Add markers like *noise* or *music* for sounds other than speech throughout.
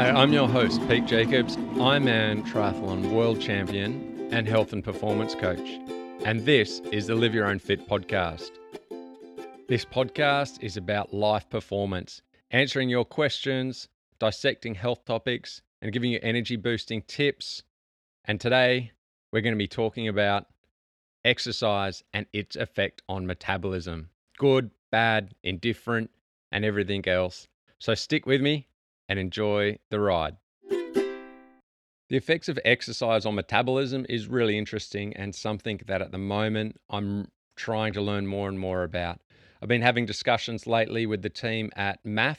Hi, I'm your host, Pete Jacobs. I'm an triathlon world champion and health and performance coach. And this is the Live Your Own Fit podcast. This podcast is about life performance, answering your questions, dissecting health topics, and giving you energy boosting tips. And today, we're going to be talking about exercise and its effect on metabolism good, bad, indifferent, and everything else. So stick with me and enjoy the ride. The effects of exercise on metabolism is really interesting and something that at the moment I'm trying to learn more and more about. I've been having discussions lately with the team at MAF,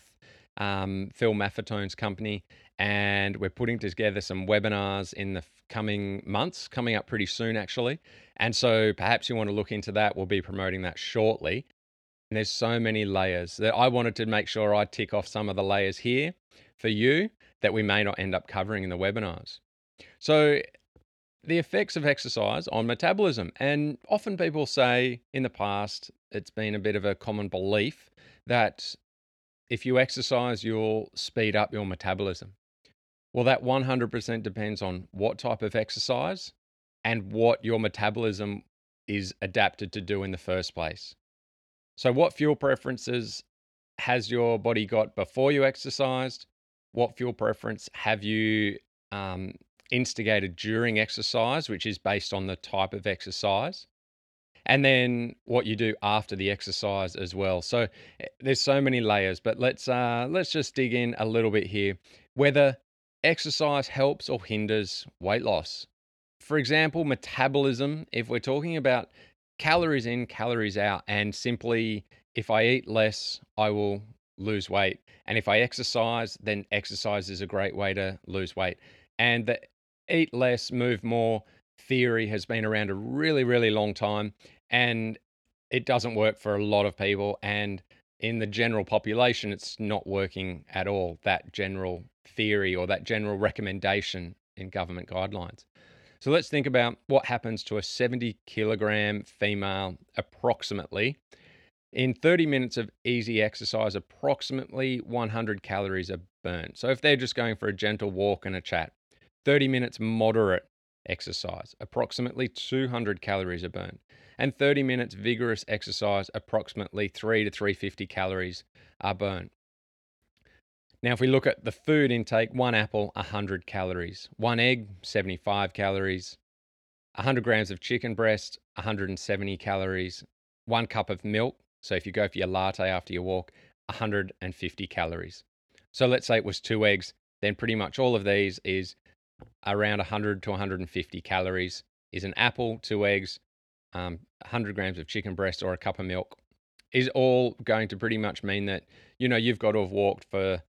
um, Phil Maffetone's company, and we're putting together some webinars in the coming months, coming up pretty soon actually. And so perhaps you want to look into that. We'll be promoting that shortly. There's so many layers that I wanted to make sure I tick off some of the layers here for you that we may not end up covering in the webinars. So, the effects of exercise on metabolism. And often people say in the past, it's been a bit of a common belief that if you exercise, you'll speed up your metabolism. Well, that 100% depends on what type of exercise and what your metabolism is adapted to do in the first place. So, what fuel preferences has your body got before you exercised? What fuel preference have you um, instigated during exercise, which is based on the type of exercise? And then what you do after the exercise as well. So eh, there's so many layers, but let's uh, let's just dig in a little bit here. Whether exercise helps or hinders weight loss. For example, metabolism. If we're talking about calories in, calories out, and simply if I eat less, I will lose weight. And if I exercise, then exercise is a great way to lose weight. And the eat less, move more theory has been around a really, really long time. And it doesn't work for a lot of people. And in the general population, it's not working at all, that general theory or that general recommendation in government guidelines. So let's think about what happens to a 70 kilogram female approximately. In 30 minutes of easy exercise, approximately 100 calories are burnt. So if they're just going for a gentle walk and a chat, 30 minutes moderate exercise, approximately 200 calories are burned. And 30 minutes vigorous exercise, approximately 3 to 350 calories are burnt. Now, if we look at the food intake, one apple, 100 calories, one egg, 75 calories, 100 grams of chicken breast, 170 calories, one cup of milk. So if you go for your latte after your walk, 150 calories. So let's say it was two eggs, then pretty much all of these is around 100 to 150 calories. Is an apple, two eggs, um, 100 grams of chicken breast, or a cup of milk. Is all going to pretty much mean that you know you've got to have walked for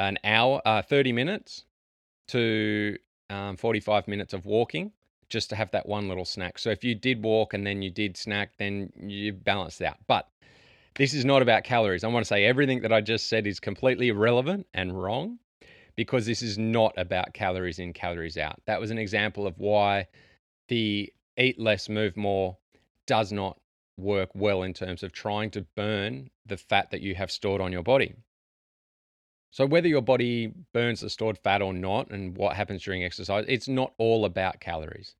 an hour, uh, 30 minutes to um, 45 minutes of walking just to have that one little snack. So if you did walk and then you did snack, then you balanced out. But this is not about calories. I want to say everything that I just said is completely irrelevant and wrong because this is not about calories in, calories out. That was an example of why the eat less, move more does not work well in terms of trying to burn the fat that you have stored on your body. So, whether your body burns the stored fat or not, and what happens during exercise, it's not all about calories.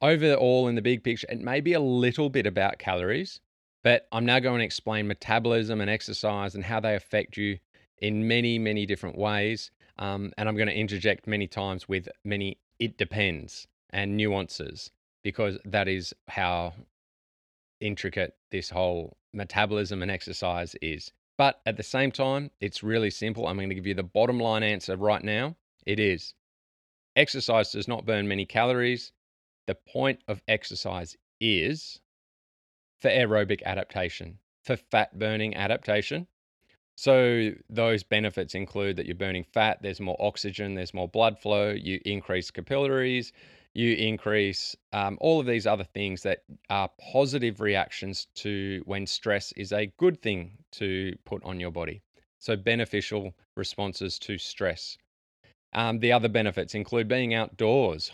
Overall, in the big picture, it may be a little bit about calories, but I'm now going to explain metabolism and exercise and how they affect you in many, many different ways. Um, and I'm going to interject many times with many it depends and nuances because that is how intricate this whole metabolism and exercise is. But at the same time, it's really simple. I'm going to give you the bottom line answer right now. It is exercise does not burn many calories. The point of exercise is for aerobic adaptation, for fat burning adaptation. So, those benefits include that you're burning fat, there's more oxygen, there's more blood flow, you increase capillaries, you increase um, all of these other things that are positive reactions to when stress is a good thing to put on your body. So, beneficial responses to stress. Um, the other benefits include being outdoors.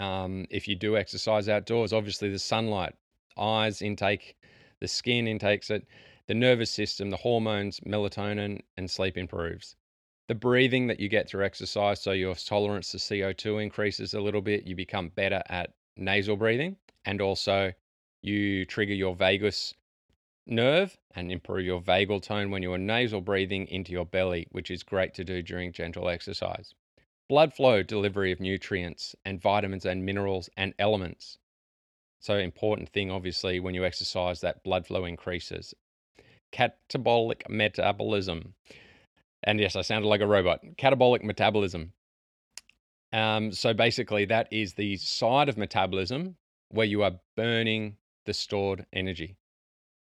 Um, if you do exercise outdoors, obviously the sunlight, eyes intake, the skin intakes it, the nervous system, the hormones, melatonin, and sleep improves. The breathing that you get through exercise, so your tolerance to CO2 increases a little bit, you become better at nasal breathing, and also you trigger your vagus nerve and improve your vagal tone when you're nasal breathing into your belly, which is great to do during gentle exercise. Blood flow, delivery of nutrients and vitamins and minerals and elements. So, important thing, obviously, when you exercise, that blood flow increases. Catabolic metabolism. And yes, I sounded like a robot. Catabolic metabolism. Um, so, basically, that is the side of metabolism where you are burning the stored energy.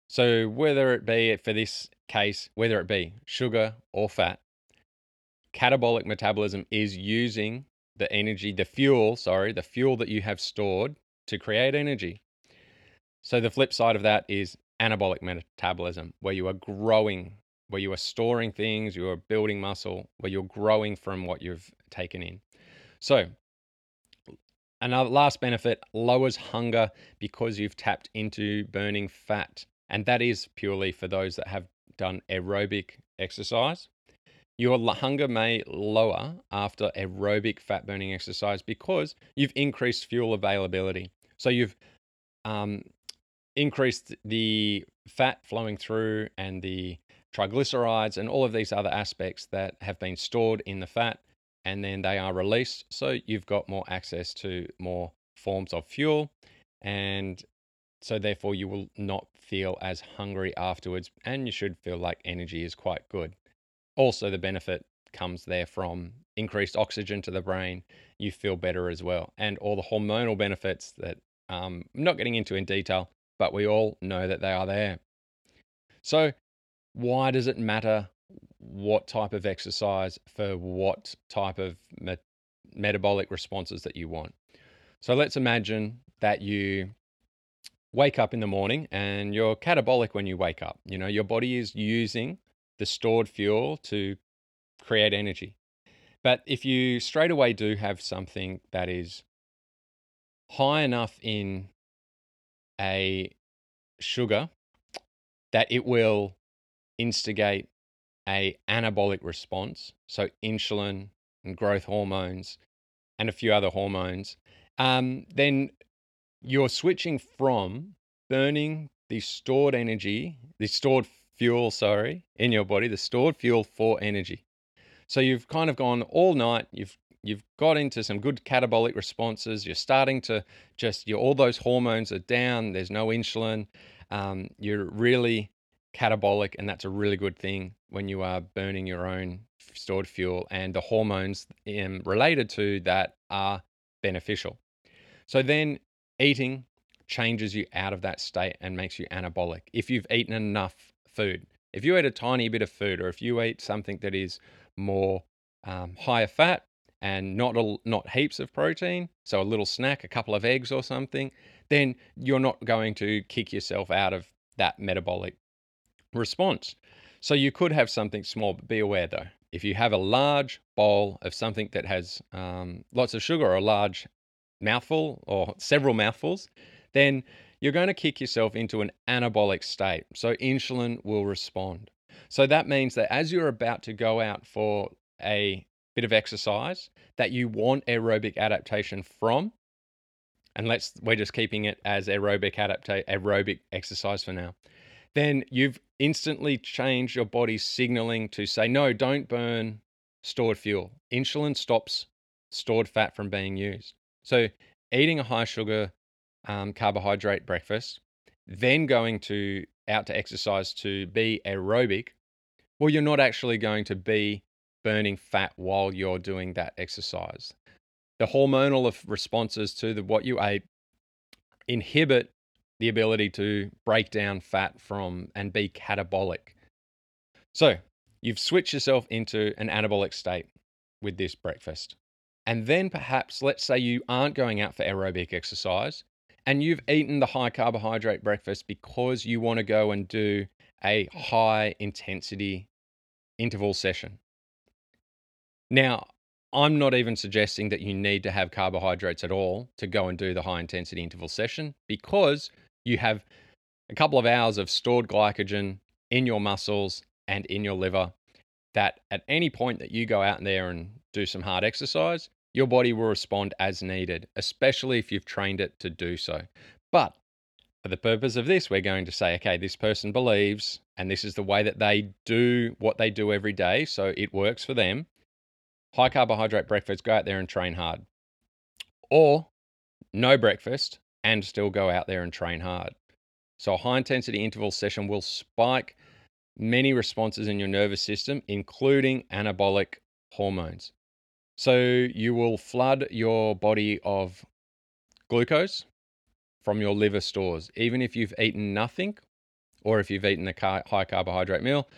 So, whether it be for this case, whether it be sugar or fat, catabolic metabolism is using the energy, the fuel, sorry, the fuel that you have stored to create energy. So, the flip side of that is anabolic metabolism, where you are growing, where you are storing things, you are building muscle, where you're growing from what you've taken in. So, another last benefit lowers hunger because you've tapped into burning fat and that is purely for those that have done aerobic exercise. Your hunger may lower after aerobic fat burning exercise because you've increased fuel availability. So you've um, increased the fat flowing through and the triglycerides and all of these other aspects that have been stored in the fat and then they are released. So you've got more access to more forms of fuel and so therefore you will not feel as hungry afterwards and you should feel like energy is quite good. Also, the benefit comes there from increased oxygen to the brain. You feel better as well. And all the hormonal benefits that um, I'm not getting into in detail, but we all know that they are there. So, why does it matter what type of exercise for what type of me- metabolic responses that you want? So, let's imagine that you wake up in the morning and you're catabolic when you wake up. You know, your body is using the stored fuel to create energy. But if you straight away do have something that is high enough in a sugar that it will instigate a anabolic response, so insulin and growth hormones and a few other hormones, um, then you're switching from burning the stored energy, the stored fuel, sorry, in your body, the stored fuel for energy. So you've kind of gone all night, you've you've got into some good catabolic responses. You're starting to just, you all those hormones are down. There's no insulin. Um, you're really catabolic, and that's a really good thing when you are burning your own stored fuel. And the hormones um, related to that are beneficial. So then eating changes you out of that state and makes you anabolic. If you've eaten enough food, if you eat a tiny bit of food, or if you eat something that is more um, higher fat and not a, not heaps of protein, so a little snack, a couple of eggs or something, then you're not going to kick yourself out of that metabolic response. So you could have something small, but be aware though. If you have a large bowl of something that has um, lots of sugar or a large mouthful or several mouthfuls, then you're going to kick yourself into an anabolic state. So insulin will respond. So that means that as you're about to go out for a bit of exercise that you want aerobic adaptation from, and let's we're just keeping it as aerobic adapta- aerobic exercise for now, then you've instantly changed your body's signaling to say no, don't burn stored fuel. Insulin stops stored fat from being used. So eating a high sugar um, carbohydrate breakfast, then going to out to exercise to be aerobic, well, you're not actually going to be burning fat while you're doing that exercise. The hormonal responses to the, what you ate inhibit the ability to break down fat from and be catabolic. So you've switched yourself into an anabolic state with this breakfast. And then perhaps, let's say you aren't going out for aerobic exercise and you've eaten the high carbohydrate breakfast because you want to go and do a high intensity interval session. Now, I'm not even suggesting that you need to have carbohydrates at all to go and do the high intensity interval session because you have a couple of hours of stored glycogen in your muscles and in your liver that at any point that you go out there and do some hard exercise, your body will respond as needed, especially if you've trained it to do so. But for the purpose of this, we're going to say, okay, this person believes, and this is the way that they do what they do every day, so it works for them. High carbohydrate breakfast, go out there and train hard. Or no breakfast and still go out there and train hard. So, a high intensity interval session will spike many responses in your nervous system, including anabolic hormones. So, you will flood your body of glucose from your liver stores. Even if you've eaten nothing or if you've eaten a car- high carbohydrate meal,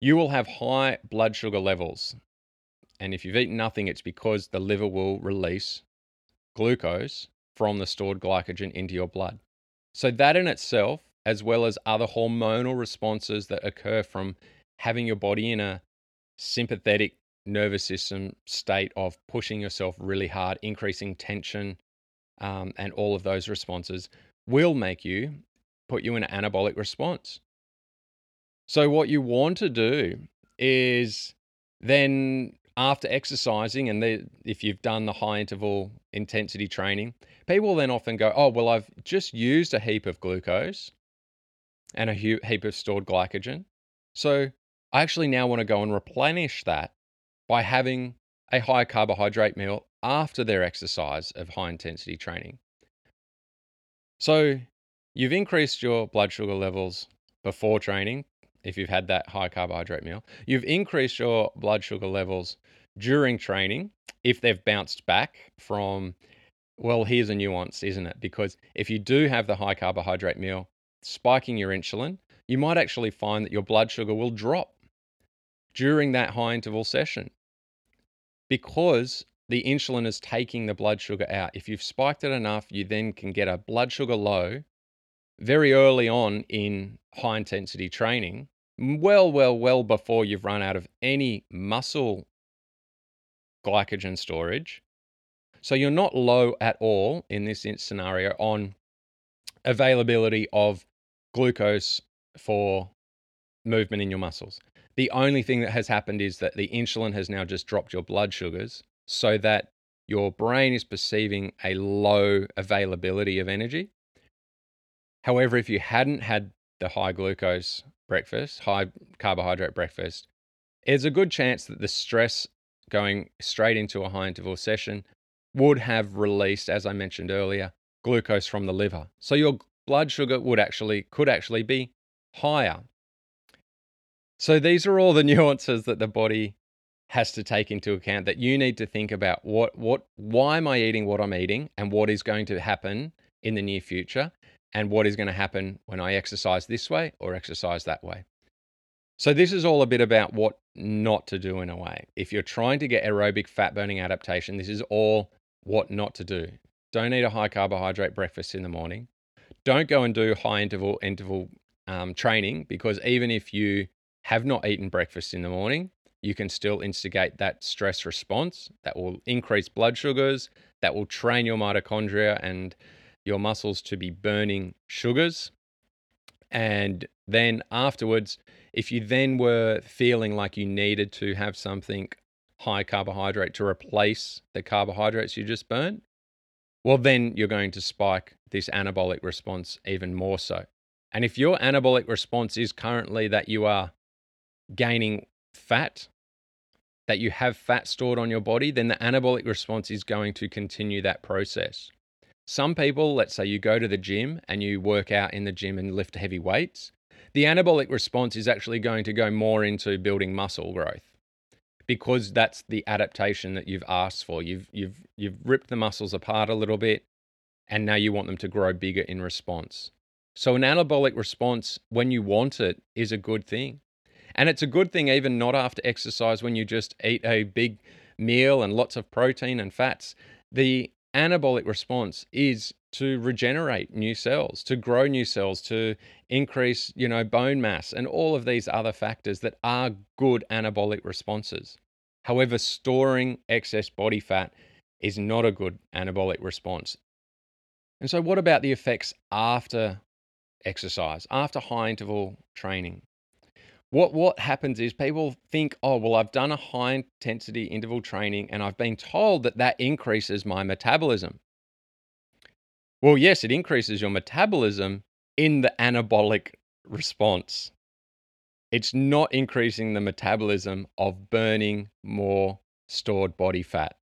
you will have high blood sugar levels. And if you've eaten nothing, it's because the liver will release glucose from the stored glycogen into your blood. So, that in itself, as well as other hormonal responses that occur from having your body in a sympathetic nervous system state of pushing yourself really hard, increasing tension, um, and all of those responses will make you put you in an anabolic response. So, what you want to do is then after exercising, and the, if you've done the high interval intensity training, people then often go, Oh, well, I've just used a heap of glucose and a heap of stored glycogen. So, I actually now want to go and replenish that by having a high carbohydrate meal after their exercise of high intensity training. So, you've increased your blood sugar levels before training if you've had that high carbohydrate meal. You've increased your blood sugar levels during training if they've bounced back from, well, here's a nuance, isn't it? Because if you do have the high carbohydrate meal, spiking your insulin, you might actually find that your blood sugar will drop during that high interval session because the insulin is taking the blood sugar out. If you've spiked it enough, you then can get a blood sugar low very early on in high intensity training, well, well, well before you've run out of any muscle glycogen storage. So you're not low at all in this scenario on availability of glucose for movement in your muscles. The only thing that has happened is that the insulin has now just dropped your blood sugars so that your brain is perceiving a low availability of energy. However, if you hadn't had the high glucose breakfast, high carbohydrate breakfast, there's a good chance that the stress going straight into a high interval session would have released, as I mentioned earlier, glucose from the liver. So your blood sugar would actually could actually be higher. So these are all the *laughs* nuances that the body has to take into account that you need to think about what what why am I eating what I'm eating and what is going to happen in the near future and what is going to happen when I exercise this way or exercise that way. So this is all a bit about what not to do in a way. If you're trying to get aerobic fat burning adaptation, this is all what not to do. Don't eat a high carbohydrate breakfast in the morning. Don't go and do high interval interval um, training because even if you have not eaten breakfast in the morning, you can still instigate that stress response that will increase blood sugars, that will train your mitochondria and your muscles to be burning sugars. And then afterwards, if you then were feeling like you needed to have something high carbohydrate to replace the carbohydrates you just burnt, well, then you're going to spike this anabolic response even more so. And if your anabolic response is currently that you are gaining fat that you have fat stored on your body, then the anabolic response is going to continue that process. Some people, let's say you go to the gym and you work out in the gym and lift heavy weights, the anabolic response is actually going to go more into building muscle growth because that's the adaptation that you've asked for. You've you've you've ripped the muscles apart a little bit and now you want them to grow bigger in response. So an anabolic response when you want it is a good thing. And it's a good thing, even not after exercise, when you just eat a big meal and lots of protein and fats. The anabolic response is to regenerate new cells, to grow new cells, to increase, you know, bone mass and all of these other factors that are good anabolic responses. However, storing excess body fat is not a good anabolic response. And so what about the effects after exercise, after high interval training? What what happens is people think, oh well, I've done a high intensity interval training and I've been told that that increases my metabolism. Well, yes, it increases your metabolism in the anabolic response. It's not increasing the metabolism of burning more stored body fat.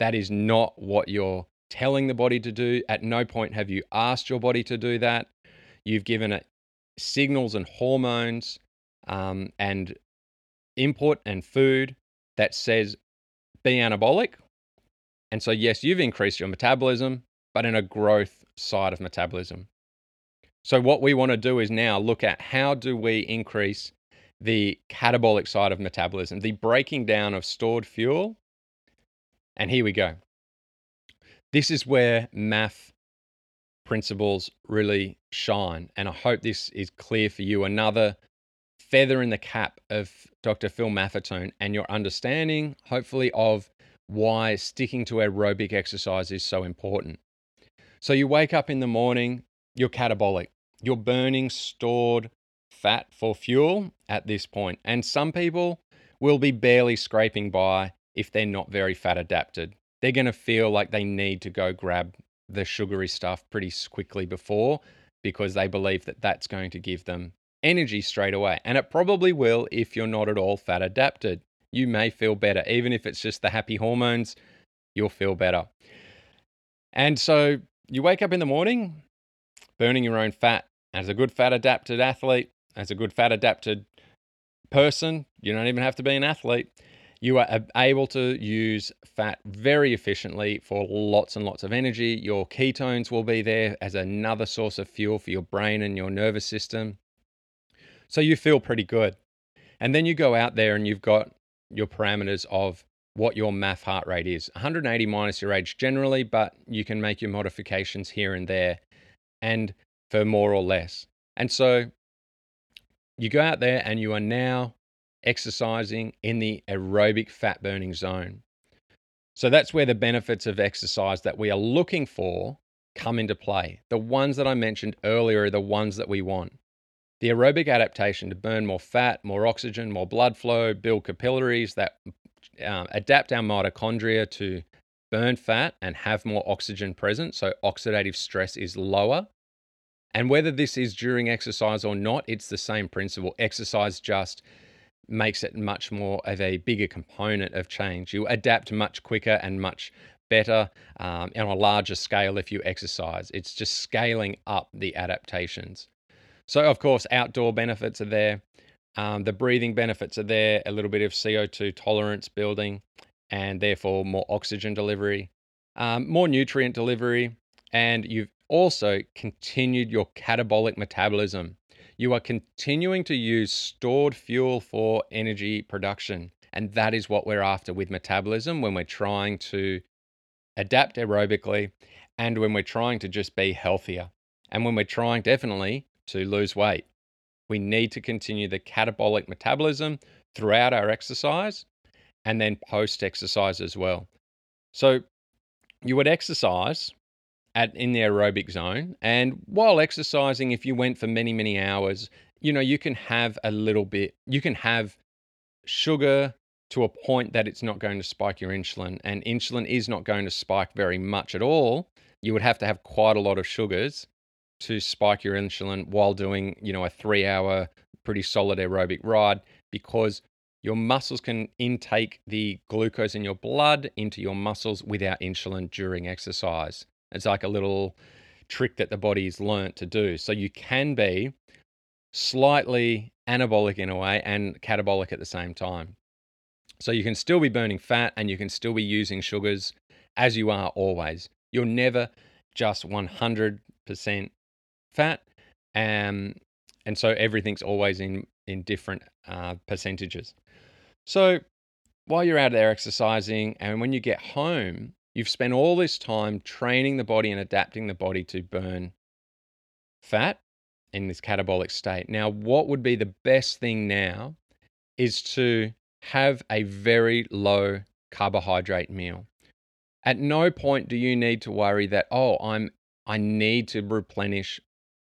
That is not what you're telling the body to do. At no point have you asked your body to do that. You've given it signals and hormones um, and input and food that says be anabolic. And so, yes, you've increased your metabolism, but in a growth side of metabolism. So, what we want to do is now look at how do we increase the catabolic side of metabolism, the breaking down of stored fuel. And here we go. This is where MAF principles really shine. And I hope this is clear for you. Another feather in the cap of Dr. Phil Maffetone and your understanding, hopefully, of why sticking to aerobic exercise is so important. So you wake up in the morning, you're catabolic, you're burning stored fat for fuel at this point. And some people will be barely scraping by if they're not very fat adapted. They're going to feel like they need to go grab the sugary stuff pretty quickly before because they believe that that's going to give them energy straight away. And it probably will if you're not at all fat adapted. You may feel better. Even if it's just the happy hormones, you'll feel better. And so you wake up in the morning burning your own fat. As a good fat adapted athlete, as a good fat adapted person, you don't even have to be an athlete. You are able to use fat very efficiently for lots and lots of energy. Your ketones will be there as another source of fuel for your brain and your nervous system. So you feel pretty good. And then you go out there and you've got your parameters of what your MAF heart rate is 180 minus your age generally, but you can make your modifications here and there and for more or less. And so you go out there and you are now exercising in the aerobic fat burning zone. So that's where the benefits of exercise that we are looking for come into play. The ones that I mentioned earlier are the ones that we want. The aerobic adaptation to burn more fat, more oxygen, more blood flow, build capillaries that um, adapt our mitochondria to burn fat and have more oxygen present. So oxidative stress is lower. And whether this is during exercise or not, it's the same principle. Exercise just makes it much more of a bigger component of change. You adapt much quicker and much better um, on a larger scale if you exercise. It's just scaling up the adaptations. So, of course, outdoor benefits are there. Um, the breathing benefits are there, a little bit of CO2 tolerance building, and therefore more oxygen delivery, um, more nutrient delivery, and you've also continued your catabolic metabolism. You are continuing to use stored fuel for energy production. And that is what we're after with metabolism when we're trying to adapt aerobically and when we're trying to just be healthier. And when we're trying definitely to lose weight. We need to continue the catabolic metabolism throughout our exercise and then post exercise as well. So you would exercise at in the aerobic zone and while exercising if you went for many many hours, you know, you can have a little bit you can have sugar to a point that it's not going to spike your insulin and insulin is not going to spike very much at all. You would have to have quite a lot of sugars to spike your insulin while doing, you know, a three hour, pretty solid aerobic ride because your muscles can intake the glucose in your blood into your muscles without insulin during exercise. It's like a little trick that the body's learnt to do. So you can be slightly anabolic in a way and catabolic at the same time. So you can still be burning fat and you can still be using sugars as you are always. You're never just 100% fat. Um, and so everything's always in, in different uh, percentages. So while you're out there exercising and when you get home, you've spent all this time training the body and adapting the body to burn fat in this catabolic state. Now, what would be the best thing now is to have a very low carbohydrate meal. At no point do you need to worry that, oh, I'm I need to replenish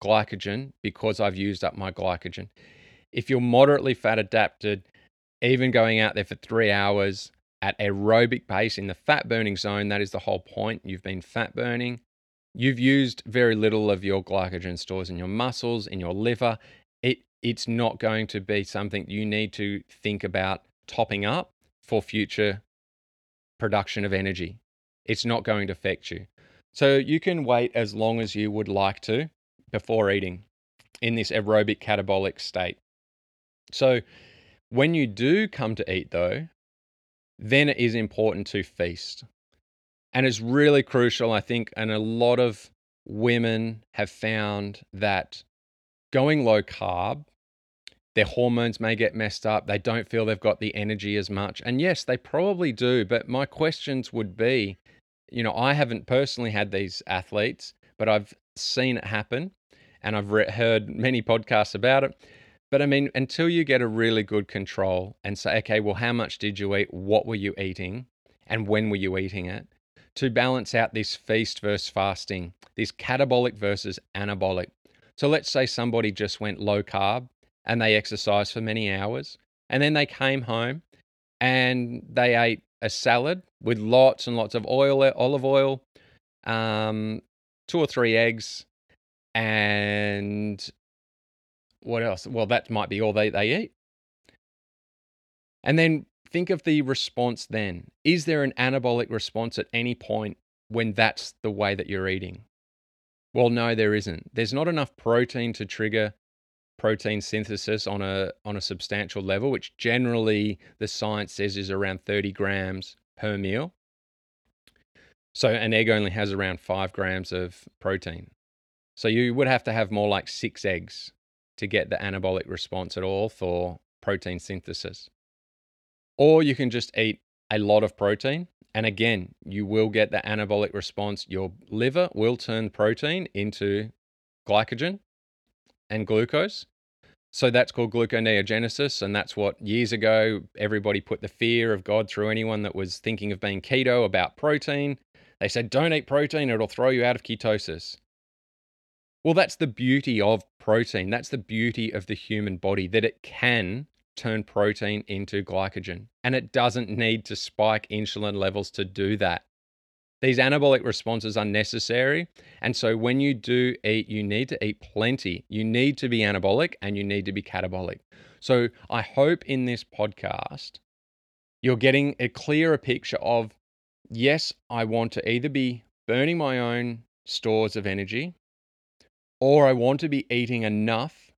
glycogen because I've used up my glycogen. if you're moderately fat adapted, even going out there for three hours at aerobic pace in the fat burning zone, that is the whole point. You've been fat burning. You've used very little of your glycogen stores in your muscles, in your liver. It it's not going to be something you need to think about topping up for future production of energy. It's not going to affect you. So you can wait as long as you would like to before eating in this aerobic catabolic state. So when you do come to eat, though, then it is important to feast. And it's really crucial, I think, and a lot of women have found that going low carb, their hormones may get messed up. They don't feel they've got the energy as much. And yes, they probably do. But my questions would be you know, I haven't personally had these athletes, but I've seen it happen and I've re- heard many podcasts about it. But I mean, until you get a really good control and say, okay, well, how much did you eat? What were you eating? And when were you eating it? To balance out this feast versus fasting, this catabolic versus anabolic. So let's say somebody just went low carb and they exercised for many hours and then they came home and they ate a salad with lots and lots of oil, olive oil, um, two or three eggs, and what else? Well, that might be all they, they eat. And then think of the response then. Is there an anabolic response at any point when that's the way that you're eating? Well, no, there isn't. There's not enough protein to trigger protein synthesis on a on a substantial level, which generally the science says is around 30 grams per meal. So an egg only has around five grams of protein. So you would have to have more like six eggs to get the anabolic response at all for protein synthesis. Or you can just eat a lot of protein. And again, you will get the anabolic response. Your liver will turn protein into glycogen and glucose. So that's called gluconeogenesis. And that's what years ago everybody put the fear of God through anyone that was thinking of being keto about protein. They said, don't eat protein, it'll throw you out of ketosis. Well, that's the beauty of protein. That's the beauty of the human body, that it can turn protein into glycogen. And it doesn't need to spike insulin levels to do that. These anabolic responses are necessary. And so when you do eat, you need to eat plenty. You need to be anabolic and you need to be catabolic. So I hope in this podcast, you're getting a clearer picture of yes, I want to either be burning my own stores of energy or I want to be eating enough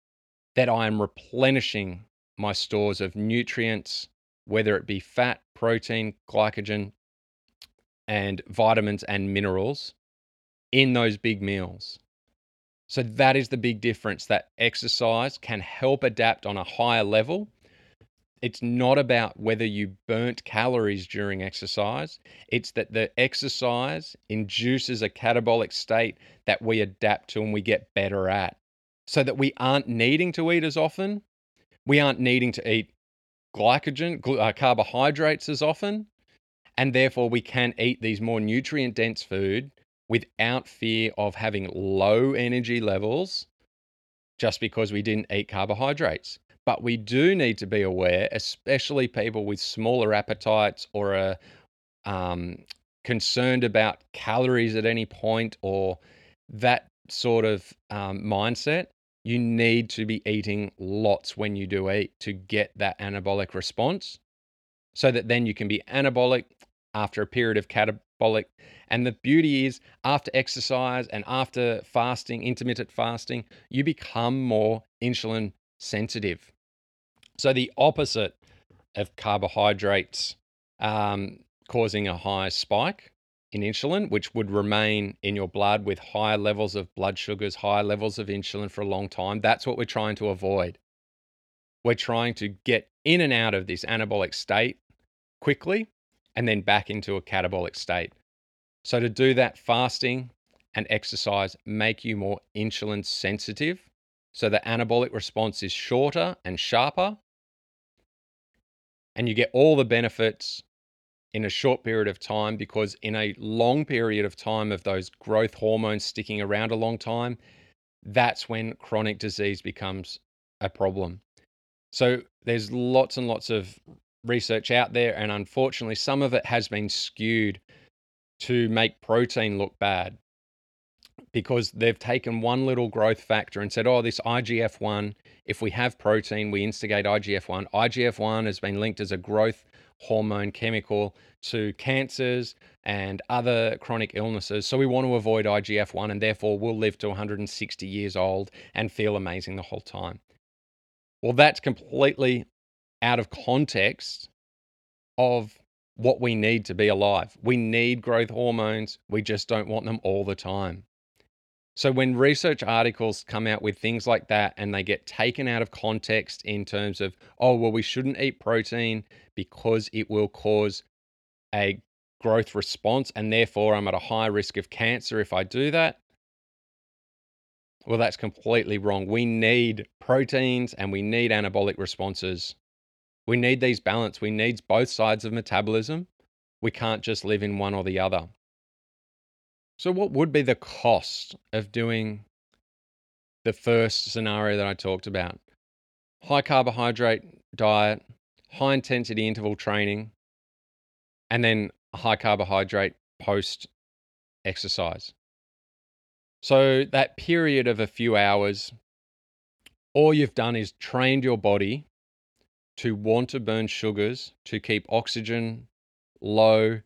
that I am replenishing my stores of nutrients, whether it be fat, protein, glycogen, and vitamins and minerals in those big meals. So that is the big difference that exercise can help adapt on a higher level. It's not about whether you burnt calories during exercise. It's that the exercise induces a catabolic state that we adapt to and we get better at. So that we aren't needing to eat as often. We aren't needing to eat glycogen, uh, carbohydrates as often and therefore we can eat these more nutrient dense food without fear of having low energy levels just because we didn't eat carbohydrates. But we do need to be aware, especially people with smaller appetites or are um, concerned about calories at any point or that sort of um, mindset. You need to be eating lots when you do eat to get that anabolic response so that then you can be anabolic after a period of catabolic. And the beauty is, after exercise and after fasting, intermittent fasting, you become more insulin sensitive. So, the opposite of carbohydrates um, causing a high spike in insulin, which would remain in your blood with higher levels of blood sugars, higher levels of insulin for a long time. That's what we're trying to avoid. We're trying to get in and out of this anabolic state quickly and then back into a catabolic state. So, to do that, fasting and exercise make you more insulin sensitive. So, the anabolic response is shorter and sharper. And you get all the benefits in a short period of time because, in a long period of time of those growth hormones sticking around a long time, that's when chronic disease becomes a problem. So there's lots and lots of research out there, and unfortunately, some of it has been skewed to make protein look bad because they've taken one little growth factor and said, oh, this IGF 1, if we have protein, we instigate IGF 1. IGF 1 has been linked as a growth hormone chemical to cancers and other chronic illnesses. So we want to avoid IGF 1 and therefore we'll live to 160 years old and feel amazing the whole time. Well, that's completely out of context of what we need to be alive. We need growth hormones, we just don't want them all the time. So when research articles come out with things like that and they get taken out of context in terms of, oh, well, we shouldn't eat protein because it will cause a growth response and therefore I'm at a high risk of cancer if I do that. Well, that's completely wrong. We need proteins and we need anabolic responses. We need these balance. We need both sides of metabolism. We can't just live in one or the other. So, what would be the cost of doing the first scenario that I talked about? High carbohydrate diet, high intensity interval training, and then high carbohydrate post exercise. So, that period of a few hours, all you've done is trained your body to want to burn sugars, to keep oxygen low,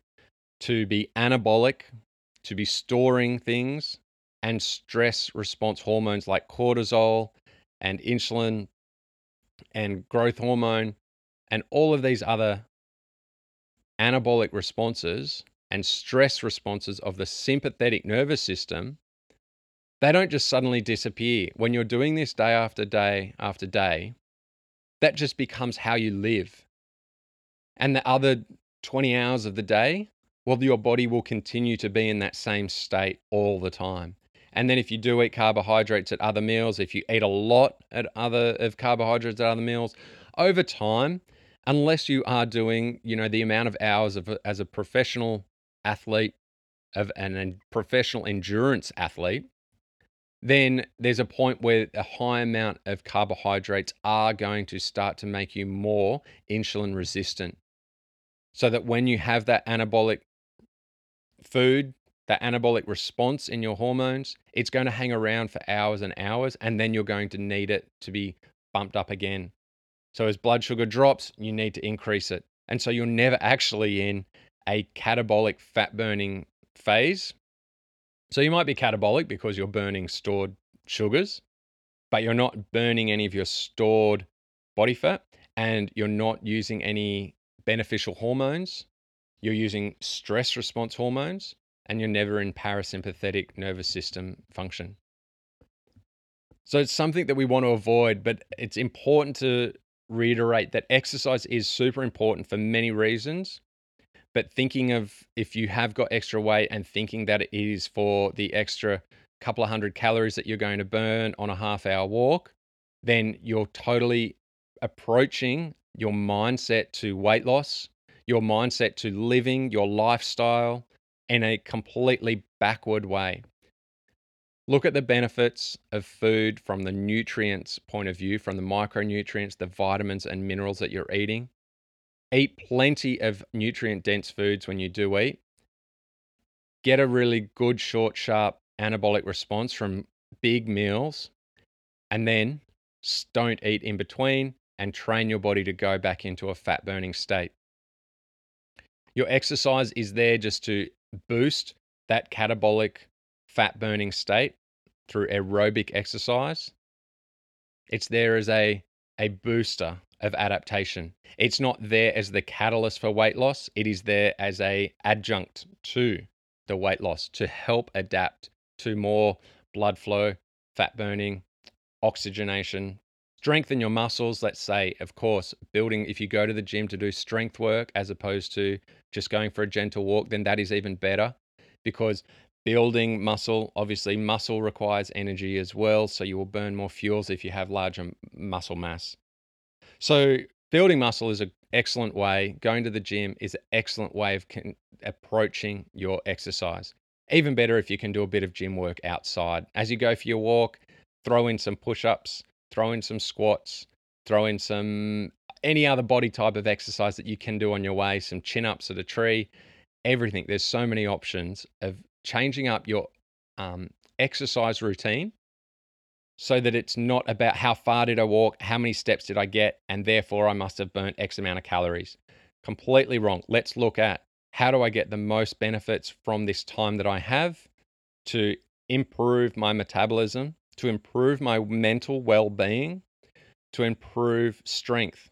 to be anabolic, to be storing things and stress response hormones like cortisol and insulin and growth hormone and all of these other anabolic responses and stress responses of the sympathetic nervous system, they don't just suddenly disappear. When you're doing this day after day after day, that just becomes how you live. And the other 20 hours of the day, well, your body will continue to be in that same state all the time. And then if you do eat carbohydrates at other meals, if you eat a lot at other of carbohydrates at other meals, over time, unless you are doing, you know, the amount of hours of as a professional athlete of an a professional endurance athlete, then there's a point where a high amount of carbohydrates are going to start to make you more insulin resistant. So that when you have that anabolic food, that anabolic response in your hormones, it's going to hang around for hours and hours, and then you're going to need it to be bumped up again. So as blood sugar drops, you need to increase it. And so you're never actually in a catabolic fat burning phase. So you might be catabolic because you're burning stored sugars, but you're not burning any of your stored body fat and you're not using any beneficial hormones you're using stress response hormones, and you're never in parasympathetic nervous system function. So it's something that we want to avoid, but it's important to reiterate that exercise is super important for many reasons. But thinking of if you have got extra weight and thinking that it is for the extra couple of hundred calories that you're going to burn on a half hour walk, then you're totally approaching your mindset to weight loss your mindset to living your lifestyle in a completely backward way. Look at the benefits of food from the nutrients point of view, from the micronutrients, the vitamins and minerals that you're eating. Eat plenty of nutrient dense foods when you do eat. Get a really good, short, sharp anabolic response from big meals. And then don't eat in between and train your body to go back into a fat burning state. Your exercise is there just to boost that catabolic fat burning state through aerobic exercise. It's there as a, a booster of adaptation. It's not there as the catalyst for weight loss. It is there as a adjunct to the weight loss to help adapt to more blood flow, fat burning, oxygenation, strengthen your muscles. Let's say, of course, building, if you go to the gym to do strength work as opposed to just going for a gentle walk, then that is even better because building muscle, obviously, muscle requires energy as well. So you will burn more fuels if you have larger muscle mass. So, building muscle is an excellent way. Going to the gym is an excellent way of con- approaching your exercise. Even better if you can do a bit of gym work outside. As you go for your walk, throw in some push ups, throw in some squats, throw in some any other body type of exercise that you can do on your way, some chin ups at a tree, everything. There's so many options of changing up your um, exercise routine so that it's not about how far did I walk, how many steps did I get, and therefore I must have burnt X amount of calories. Completely wrong. Let's look at how do I get the most benefits from this time that I have to improve my metabolism, to improve my mental well being, to improve strength,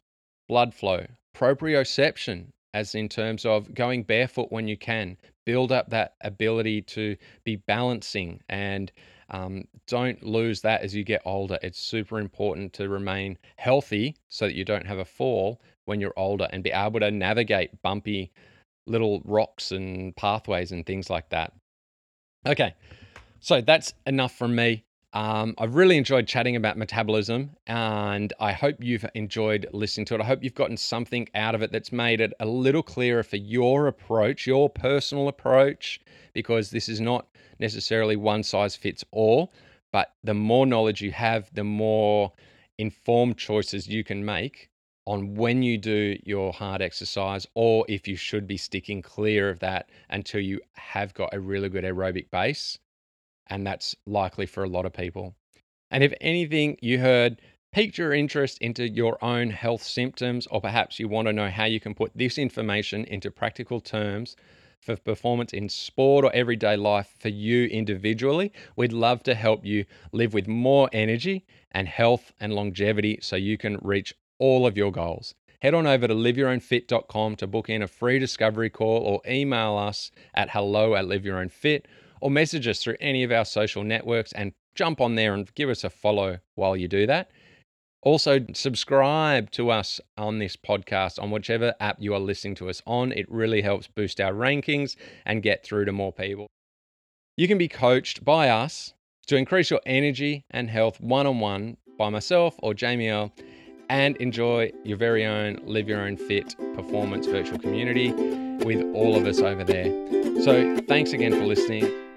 blood flow, proprioception, as in terms of going barefoot when you can, build up that ability to be balancing and um, don't lose that as you get older. It's super important to remain healthy so that you don't have a fall when you're older and be able to navigate bumpy little rocks and pathways and things like that. Okay, so that's enough from me. Um, I've really enjoyed chatting about metabolism and I hope you've enjoyed listening to it. I hope you've gotten something out of it that's made it a little clearer for your approach, your personal approach, because this is not necessarily one size fits all. But the more knowledge you have, the more informed choices you can make on when you do your hard exercise or if you should be sticking clear of that until you have got a really good aerobic base and that's likely for a lot of people. And if anything you heard piqued your interest into your own health symptoms, or perhaps you want to know how you can put this information into practical terms for performance in sport or everyday life for you individually, we'd love to help you live with more energy and health and longevity so you can reach all of your goals. Head on over to liveyourownfit.com to book in a free discovery call or email us at hello at liveyourownfit or message us through any of our social networks and jump on there and give us a follow while you do that. Also, subscribe to us on this podcast on whichever app you are listening to us on. It really helps boost our rankings and get through to more people. You can be coached by us to increase your energy and health one on one by myself or Jamie L and enjoy your very own Live Your Own Fit performance virtual community with all of us over there. So, thanks again for listening